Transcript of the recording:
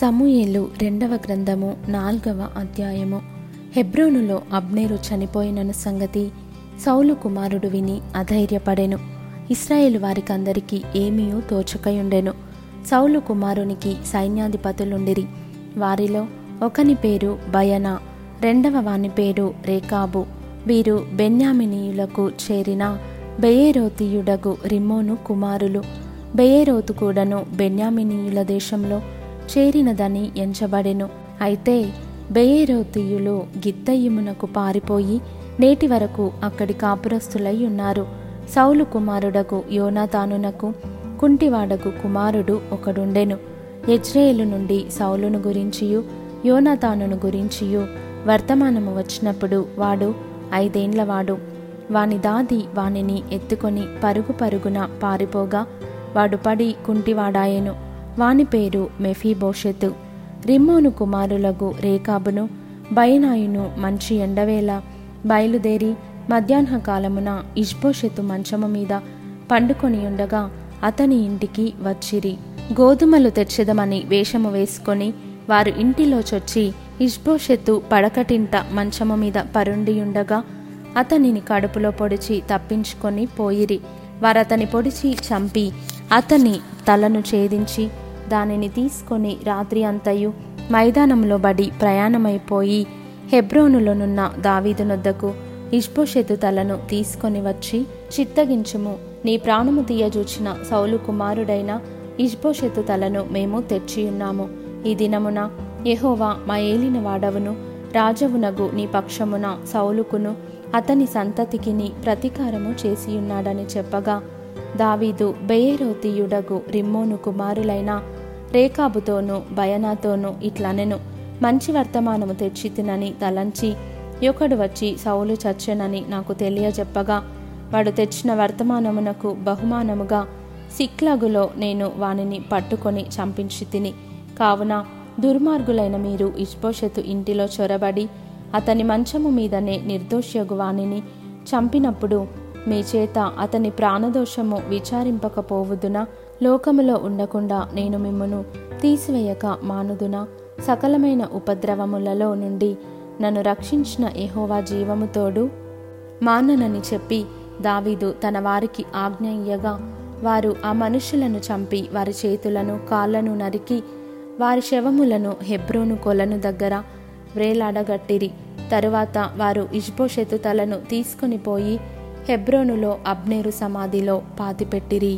సమూయేలు రెండవ గ్రంథము నాల్గవ అధ్యాయము. హెబ్రోనులో అబ్నేరు చనిపోయిన సంగతి సౌలు కుమారుడు విని అధైర్యపడెను. ఇస్రాయేల్ వారికందరికీ ఏమీయూ తోచకయుండెను. సౌలు కుమారునికి సైన్యాధిపతులుండిరి. వారిలో ఒకని పేరు బయన రెండవ వాని పేరు రేకాబు. వీరు బెన్యామినీయులకు చేరిన బెయేరోతీయుడగు రిమ్మోను కుమారులు. బెయేరోతు కూడాను బెన్యామినీయుల దేశంలో చేరినదని ఎంచబడెను. అయితే బెయేరోతీయులు గిత్తయిమునకు పారిపోయి నేటి వరకు అక్కడి కాపురస్తులై ఉన్నారు. సౌలు కుమారుడకు యోనాతానునకు కుంటివాడకు కుమారుడు ఒకడుండెను. యజ్రేయులు నుండి సౌలును గురించియు యోనాతానును గురించియు వర్తమానము వచ్చినప్పుడు వాడు ఐదేండ్లవాడు. వాని దాది వానిని ఎత్తుకొని పరుగు పరుగున పారిపోగా వాడు పడి కుంటివాడాయెను. వాని పేరు మెఫీబోషెతు. రిమ్మోను కుమారులగు రేకాబును బయనాయును మంచి ఎండవేళ బయలుదేరి మధ్యాహ్న కాలమున ఇష్బోషెతు మంచము మీద పండుకొని ఉండగా అతని ఇంటికి వచ్చిరి. గోధుమలు తెచ్చెదమని వేషము వేసుకొని వారు ఇంటిలో చొచ్చి పడకటింట మంచము మీద పరుండియుండగా అతనిని కడుపులో పొడిచి తప్పించుకొని పోయిరి. వారతని పొడిచి చంపి అతని తలను ఛేదించి దానిని తీసుకొని రాత్రి అంతయు మైదానంలో బడి ప్రయాణమైపోయి హెబ్రోనులోనున్న దావీదునొద్దకు ఇష్బోషెతు తలను తీసుకొని వచ్చి చిత్తగించుము నీ ప్రాణము తీయజూచిన సౌలు కుమారుడైన ఇష్బోషెతు తలను మేము తెచ్చియున్నాము ఈ దినమున యహోవా మా ఏలిన వాడవును రాజవునగు నీ పక్షమున సౌలుకును అతని సంతతికిని ప్రతీకారము చేసియున్నాడని చెప్పగా దావీదు బెయేరోతీయుడగు రిమ్మోను కుమారులైన రేకాబుతోనూ బయనాతోనూ ఇట్లనెను. మంచి వర్తమానము తెచ్చి తినని తలంచి యొకడు వచ్చి సౌలు చచ్చెనని నాకు తెలియజెప్పగా. వాడు తెచ్చిన వర్తమానమునకు బహుమానముగా సిక్లగులో నేను వానిని పట్టుకొని చంపించి తిని. కావున దుర్మార్గులైన మీరు ఇష్పోషతు ఇంటిలో చొరబడి అతని మంచము మీదనే నిర్దోష్యగు వానిని చంపినప్పుడు మీ చేత అతని ప్రాణదోషము విచారింపకపోవుదునా? లోకములో ఉండకుండా నేను మిమ్మను తీసివేయక మానుదునా? సకలమైన ఉపద్రవములలో నుండి నన్ను రక్షించిన ఎహోవా జీవముతోడు మాననని చెప్పి దావీదు తన వారికి ఆజ్ఞ ఇయ్యగా వారు ఆ మనుషులను చంపి వారి చేతులను కాళ్ళను నరికి వారి శవములను హెబ్రోను కొలను దగ్గర వ్రేలాడగట్టిరి. తరువాత వారు ఇష్బోషెతు తలను పోయి హెబ్రోనులో అబ్నేరు సమాధిలో పాతిపెట్టిరి.